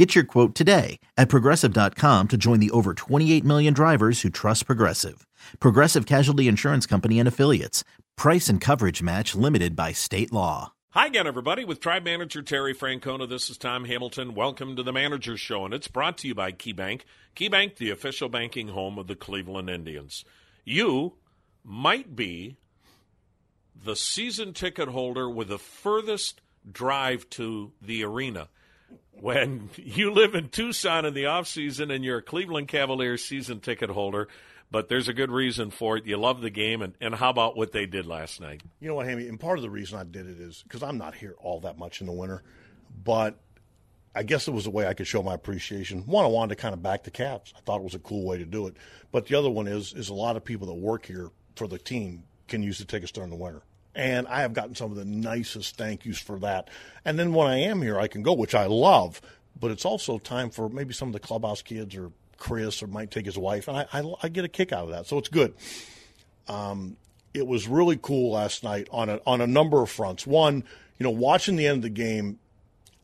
Get your quote today at progressive.com to join the over 28 million drivers who trust Progressive. Progressive Casualty Insurance Company and Affiliates. Price and coverage match limited by state law. Hi again, everybody. With Tribe Manager Terry Francona, this is Tom Hamilton. Welcome to the Manager Show, and it's brought to you by KeyBank. KeyBank, the official banking home of the Cleveland Indians. You might be the season ticket holder with the furthest drive to the arena when you live in Tucson in the off season and you're a Cleveland Cavaliers season ticket holder, but there's a good reason for it. You love the game, and, and how about what they did last night? You know what, Hammy? And part of the reason I did it is because I'm not here all that much in the winter, but I guess it was a way I could show my appreciation. One, I wanted to kind of back the Cavs. I thought it was a cool way to do it. But the other one is is a lot of people that work here for the team can use the tickets during the winter. And I have gotten some of the nicest thank yous for that. And then when I am here, I can go, which I love. But it's also time for maybe some of the clubhouse kids or Chris or might take his wife, and I, I, I get a kick out of that. So it's good. Um, it was really cool last night on a on a number of fronts. One, you know, watching the end of the game,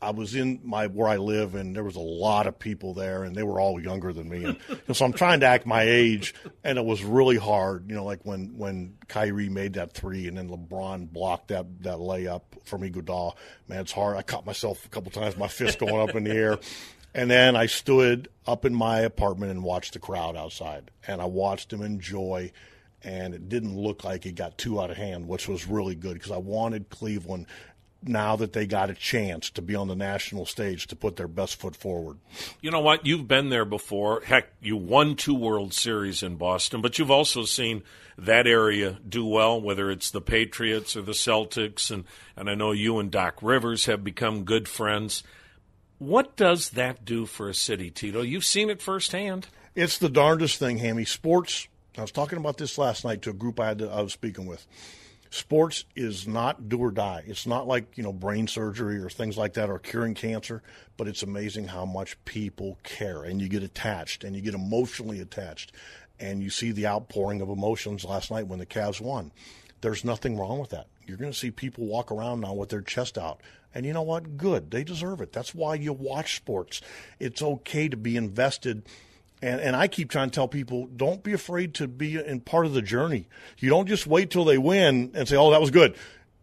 I was in my where I live, and there was a lot of people there, and they were all younger than me, and, and so I'm trying to act my age, and it was really hard. You know, like when when Kyrie made that three, and then LeBron blocked that that layup from Iguodala. Man, it's hard. I caught myself a couple times, my fist going up in the air. And then I stood up in my apartment and watched the crowd outside. And I watched them enjoy. And it didn't look like it got too out of hand, which was really good because I wanted Cleveland, now that they got a chance to be on the national stage, to put their best foot forward. You know what? You've been there before. Heck, you won two World Series in Boston, but you've also seen that area do well, whether it's the Patriots or the Celtics. And, and I know you and Doc Rivers have become good friends. What does that do for a city, Tito? You've seen it firsthand. It's the darndest thing, Hammy. Sports. I was talking about this last night to a group I, had I was speaking with. Sports is not do or die. It's not like you know brain surgery or things like that or curing cancer. But it's amazing how much people care, and you get attached, and you get emotionally attached, and you see the outpouring of emotions last night when the Cavs won. There's nothing wrong with that. You're going to see people walk around now with their chest out. And you know what? Good. They deserve it. That's why you watch sports. It's okay to be invested. And, and I keep trying to tell people don't be afraid to be in part of the journey. You don't just wait till they win and say, oh, that was good.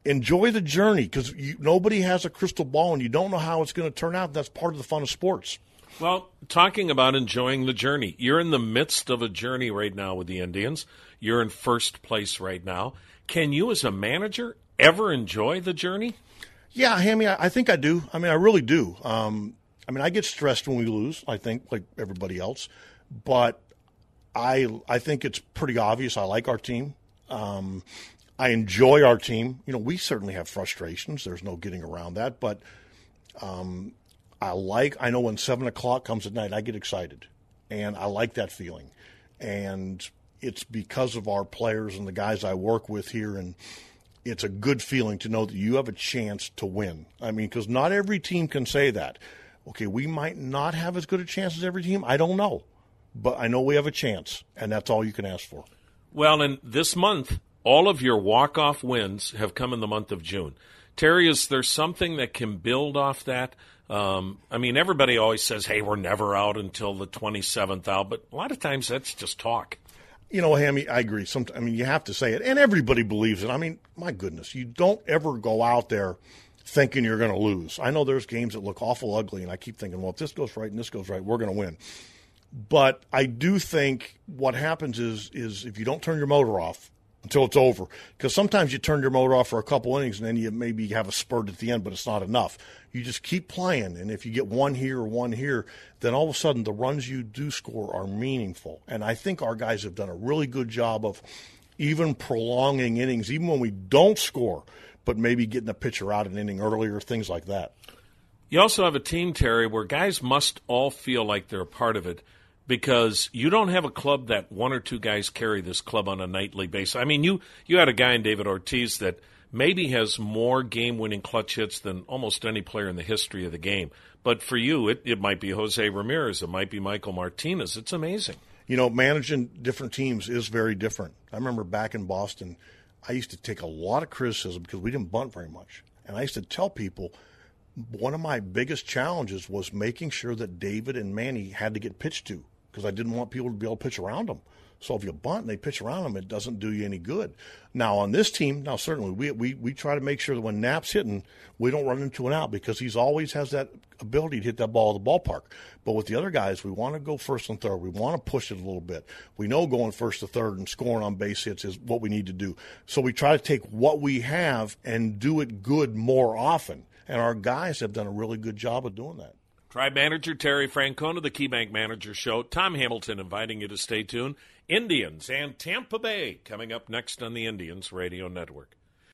Enjoy the journey because nobody has a crystal ball and you don't know how it's going to turn out. That's part of the fun of sports. Well, talking about enjoying the journey, you're in the midst of a journey right now with the Indians. You're in first place right now. Can you, as a manager, ever enjoy the journey? Yeah, Hammy, I, I think I do. I mean, I really do. Um, I mean, I get stressed when we lose. I think, like everybody else, but I I think it's pretty obvious. I like our team. Um, I enjoy our team. You know, we certainly have frustrations. There's no getting around that. But um, I like. I know when seven o'clock comes at night, I get excited, and I like that feeling. And it's because of our players and the guys I work with here, and it's a good feeling to know that you have a chance to win. I mean, because not every team can say that. Okay, we might not have as good a chance as every team. I don't know, but I know we have a chance, and that's all you can ask for. Well, and this month, all of your walk-off wins have come in the month of June. Terry, is there something that can build off that? Um, I mean, everybody always says, "Hey, we're never out until the 27th out," but a lot of times that's just talk you know, Hammy, I agree. Some, I mean, you have to say it, and everybody believes it. I mean, my goodness, you don't ever go out there thinking you're going to lose. I know there's games that look awful ugly, and I keep thinking, well, if this goes right and this goes right, we're going to win. But I do think what happens is is if you don't turn your motor off until it's over, because sometimes you turn your motor off for a couple innings and then you maybe have a spurt at the end, but it's not enough. You just keep playing, and if you get one here or one here, then all of a sudden the runs you do score are meaningful. And I think our guys have done a really good job of even prolonging innings, even when we don't score, but maybe getting a pitcher out an inning earlier, things like that. You also have a team, Terry, where guys must all feel like they're a part of it. because you don't have a club that one or two guys carry this club on a nightly basis. I mean, you you had a guy in David Ortiz that maybe has more game-winning clutch hits than almost any player in the history of the game. But for you, it, it might be Jose Ramirez, it might be Michael Martinez. It's amazing. You know, managing different teams is very different. I remember back in Boston, I used to take a lot of criticism because we didn't bunt very much, and I used to tell people one of my biggest challenges was making sure that David and Manny had to get pitched to because I didn't want people to be able to pitch around them. So if you bunt and they pitch around them, it doesn't do you any good. Now on this team, now certainly we we, we try to make sure that when Knapp's hitting, we don't run into an out because he's always has that ability to hit that ball at the ballpark. But with the other guys, we want to go first and third. We want to push it a little bit. We know going first to third and scoring on base hits is what we need to do. So we try to take what we have and do it good more often. And our guys have done a really good job of doing that. Tribe manager Terry Francona, the KeyBank Manager Show. Tom Hamilton inviting you to stay tuned. Indians and Tampa Bay coming up next on the Indians Radio Network.